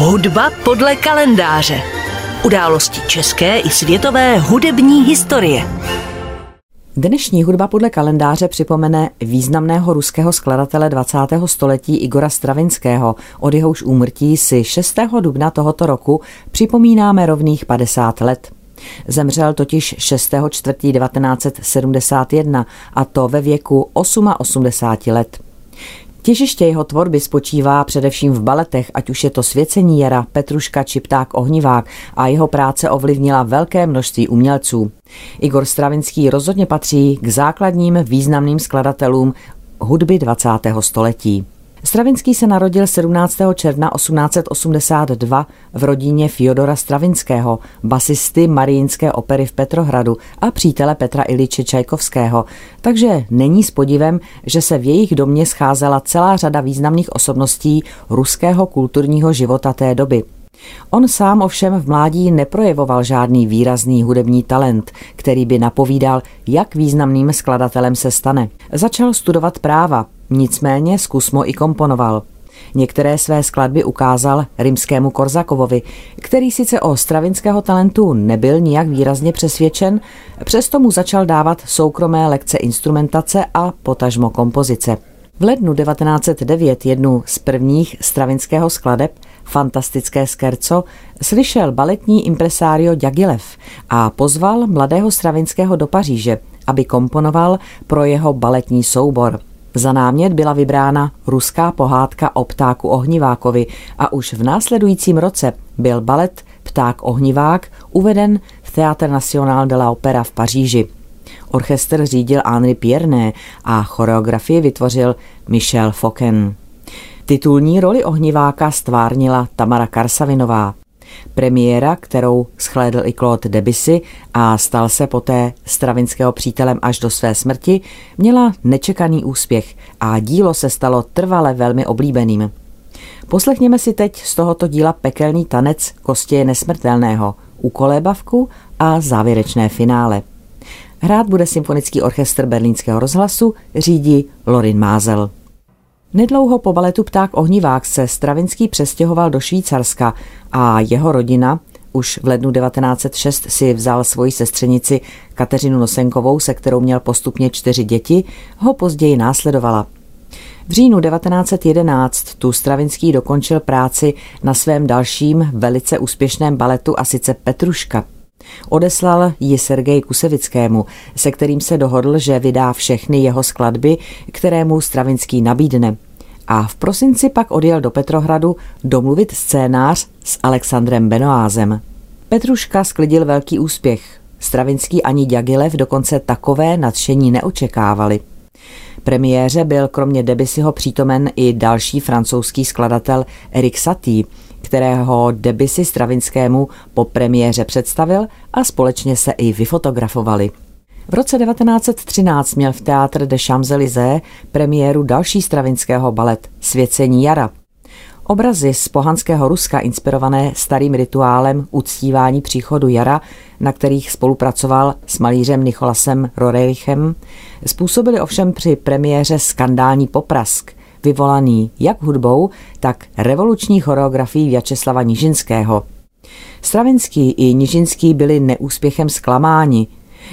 Hudba podle kalendáře. Události české i světové hudební historie. Dnešní hudba podle kalendáře připomene významného ruského skladatele 20. století Igora Stravinského. Od jehož úmrtí si 6. dubna tohoto roku připomínáme rovných 50 let. Zemřel totiž 6. 4. 1971 a to ve věku 88 let. Těžiště jeho tvorby spočívá především v baletech, ať už je to Svěcení jara, Petruška či Pták ohnivák a jeho práce ovlivnila velké množství umělců. Igor Stravinský rozhodně patří k základním významným skladatelům hudby 20. století. Stravinský se narodil 17. června 1882 v rodině Fyodora Stravinského, basisty Mariínské opery v Petrohradu a přítele Petra Iliče Čajkovského, takže není s podivem, že se v jejich domě scházela celá řada významných osobností ruského kulturního života té doby. On sám ovšem v mládí neprojevoval žádný výrazný hudební talent, který by napovídal, jak významným skladatelem se stane. Začal studovat práva, nicméně zkusmo i komponoval. Některé své skladby ukázal rimskému Korzakovovi, který sice o stravinského talentu nebyl nijak výrazně přesvědčen, přesto mu začal dávat soukromé lekce instrumentace a potažmo kompozice. V lednu 1909 jednu z prvních stravinského skladeb, fantastické skerco, slyšel baletní impresario Diaghilev a pozval mladého stravinského do Paříže, aby komponoval pro jeho baletní soubor. Za námět byla vybrána ruská pohádka o ptáku ohnivákovi a už v následujícím roce byl balet Pták ohnivák uveden v Théâtre National de la Opera v Paříži. Orchestr řídil Henri Pierné a choreografii vytvořil Michel Foken. Titulní roli ohniváka stvárnila Tamara Karsavinová. Premiéra, kterou schlédl i Claude Debussy a stal se poté stravinského přítelem až do své smrti, měla nečekaný úspěch a dílo se stalo trvale velmi oblíbeným. Poslechněme si teď z tohoto díla pekelný tanec Kostěje nesmrtelného, kolébavku a závěrečné finále. Hrát bude symfonický orchestr berlínského rozhlasu, řídí Lorin Mázel. Nedlouho po baletu Pták ohnivák se Stravinský přestěhoval do Švýcarska a jeho rodina už v lednu 1906 si vzal svoji sestřenici Kateřinu Nosenkovou, se kterou měl postupně čtyři děti, ho později následovala. V říjnu 1911 tu Stravinský dokončil práci na svém dalším velice úspěšném baletu a sice Petruška. Odeslal ji Sergej Kusevickému, se kterým se dohodl, že vydá všechny jeho skladby, které mu Stravinský nabídne. A v prosinci pak odjel do Petrohradu domluvit scénář s Alexandrem Benoázem. Petruška sklidil velký úspěch. Stravinský ani Diaghilev dokonce takové nadšení neočekávali. Premiéře byl kromě Debussyho přítomen i další francouzský skladatel Erik Satie, kterého Debussy Stravinskému po premiéře představil a společně se i vyfotografovali. V roce 1913 měl v Théâtre de Champs-Élysées premiéru další stravinského balet Svěcení jara. Obrazy z pohanského Ruska inspirované starým rituálem uctívání příchodu jara, na kterých spolupracoval s malířem Nicholasem Rorerichem, způsobili ovšem při premiéře skandální poprask, vyvolaný jak hudbou, tak revoluční choreografií Vyačeslava Nižinského. Stravinský i Nižinský byli neúspěchem zklamáni,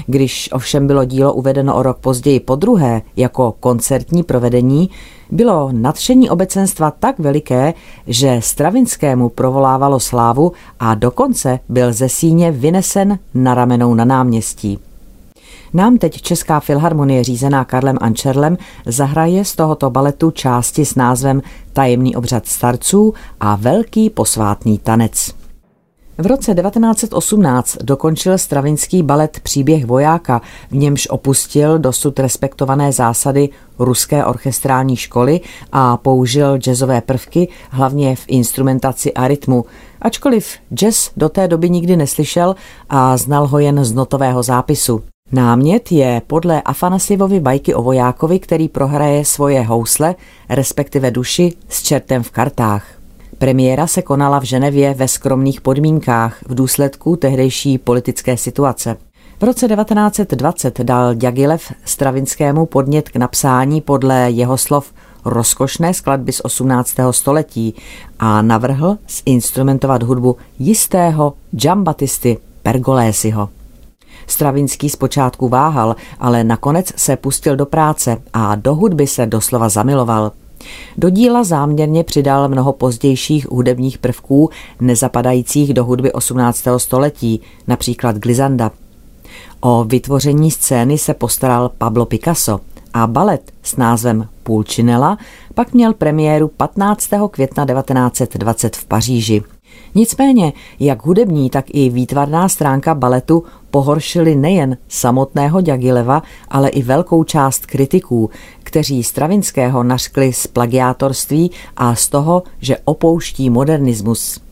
když ovšem bylo dílo uvedeno o rok později po druhé jako koncertní provedení, bylo nadšení obecenstva tak veliké, že Stravinskému provolávalo slávu a dokonce byl ze síně vynesen na ramenou na náměstí. Nám teď Česká filharmonie řízená Karlem Ančerlem zahraje z tohoto baletu části s názvem Tajemný obřad starců a Velký posvátný tanec. V roce 1918 dokončil stravinský balet Příběh vojáka, v němž opustil dosud respektované zásady ruské orchestrální školy a použil jazzové prvky, hlavně v instrumentaci a rytmu, ačkoliv jazz do té doby nikdy neslyšel a znal ho jen z notového zápisu. Námět je podle Afanasivovy bajky o vojákovi, který prohraje svoje housle, respektive duši, s čertem v kartách. Premiéra se konala v Ženevě ve skromných podmínkách v důsledku tehdejší politické situace. V roce 1920 dal Diaghilev Stravinskému podnět k napsání podle jeho slov rozkošné skladby z 18. století a navrhl zinstrumentovat hudbu jistého Giambattisty Pergolésiho. Stravinský zpočátku váhal, ale nakonec se pustil do práce a do hudby se doslova zamiloval. Do díla záměrně přidal mnoho pozdějších hudebních prvků nezapadajících do hudby 18. století, například glizanda. O vytvoření scény se postaral Pablo Picasso a balet s názvem Pulcinella pak měl premiéru 15. května 1920 v Paříži. Nicméně, jak hudební, tak i výtvarná stránka baletu pohoršili nejen samotného Dagileva, ale i velkou část kritiků, kteří Stravinského nařkli z plagiátorství a z toho, že opouští modernismus.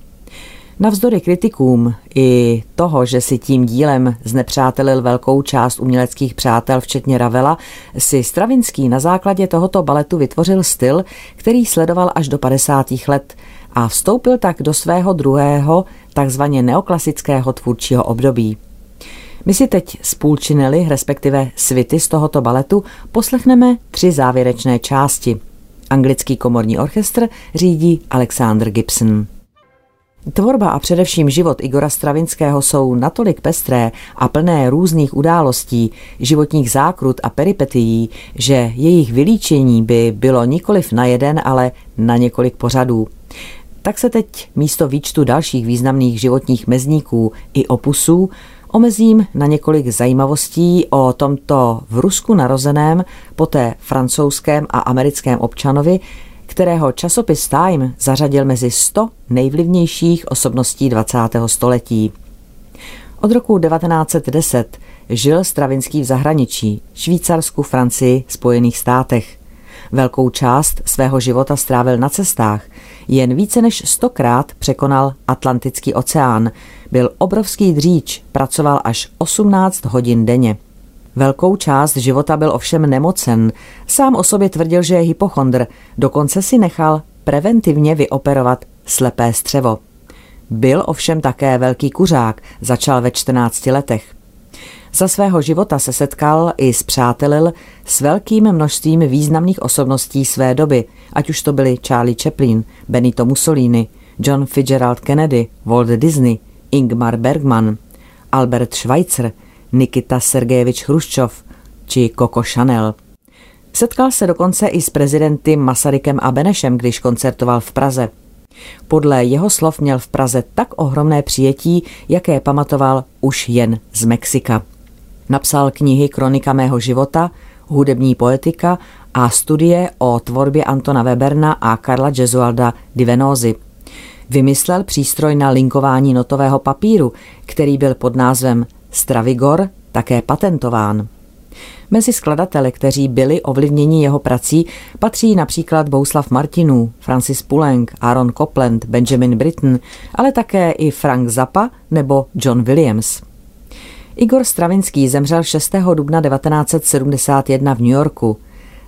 Navzdory kritikům i toho, že si tím dílem znepřátelil velkou část uměleckých přátel, včetně Ravela, si Stravinský na základě tohoto baletu vytvořil styl, který sledoval až do 50. let a vstoupil tak do svého druhého, takzvaně neoklasického tvůrčího období. My si teď z Pulcinelli, respektive svity z tohoto baletu, poslechneme tři závěrečné části. Anglický komorní orchestr řídí Alexander Gibson. Tvorba a především život Igora Stravinského jsou natolik pestré a plné různých událostí, životních zákrut a peripetií, že jejich vylíčení by bylo nikoliv na jeden, ale na několik pořadů. Tak se teď místo výčtu dalších významných životních mezníků i opusů omezím na několik zajímavostí o tomto v Rusku narozeném, poté francouzském a americkém občanovi, kterého časopis Time zařadil mezi 100 nejvlivnějších osobností 20. století. Od roku 1910 žil Stravinský v zahraničí, Švýcarsku, Francii, Spojených státech. Velkou část svého života strávil na cestách, jen více než stokrát překonal Atlantický oceán, byl obrovský dříč, pracoval až 18 hodin denně. Velkou část života byl ovšem nemocen. Sám o sobě tvrdil, že je hypochondr, dokonce si nechal preventivně vyoperovat slepé střevo. Byl ovšem také velký kuřák, začal ve 14 letech. Za svého života se setkal i zpřátelil s velkým množstvím významných osobností své doby, ať už to byli Charlie Chaplin, Benito Mussolini, John Fitzgerald Kennedy, Walt Disney, Ingmar Bergman, Albert Schweitzer, Nikita Sergejevič Chruščov či Coco Chanel. Setkal se dokonce i s prezidenty Masarykem a Benešem, když koncertoval v Praze. Podle jeho slov měl v Praze tak ohromné přijetí, jaké pamatoval už jen z Mexika. Napsal knihy Kronika mého života, Hudební poetika a studie o tvorbě Antona Weberna a Karla Gesualda Divenozy. Vymyslel přístroj na linkování notového papíru, který byl pod názvem Stravigor také patentován. Mezi skladatele, kteří byli ovlivněni jeho prací, patří například Bouslav Martinů, Francis Poulenc, Aaron Copland, Benjamin Britten, ale také i Frank Zappa nebo John Williams. Igor Stravinský zemřel 6. dubna 1971 v New Yorku.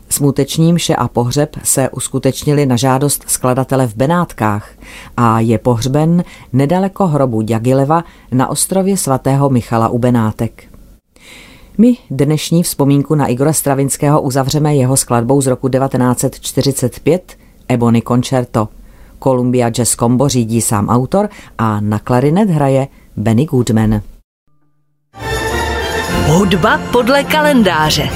Smuteční mše a pohřeb se uskutečnili na žádost skladatele v Benátkách a je pohřben nedaleko hrobu Dagileva na ostrově svatého Michala u Benátek. My dnešní vzpomínku na Igora Stravinského uzavřeme jeho skladbou z roku 1945 Ebony Concerto. Columbia Jazz Combo řídí sám autor a na klarinet hraje Benny Goodman. Hudba podle kalendáře.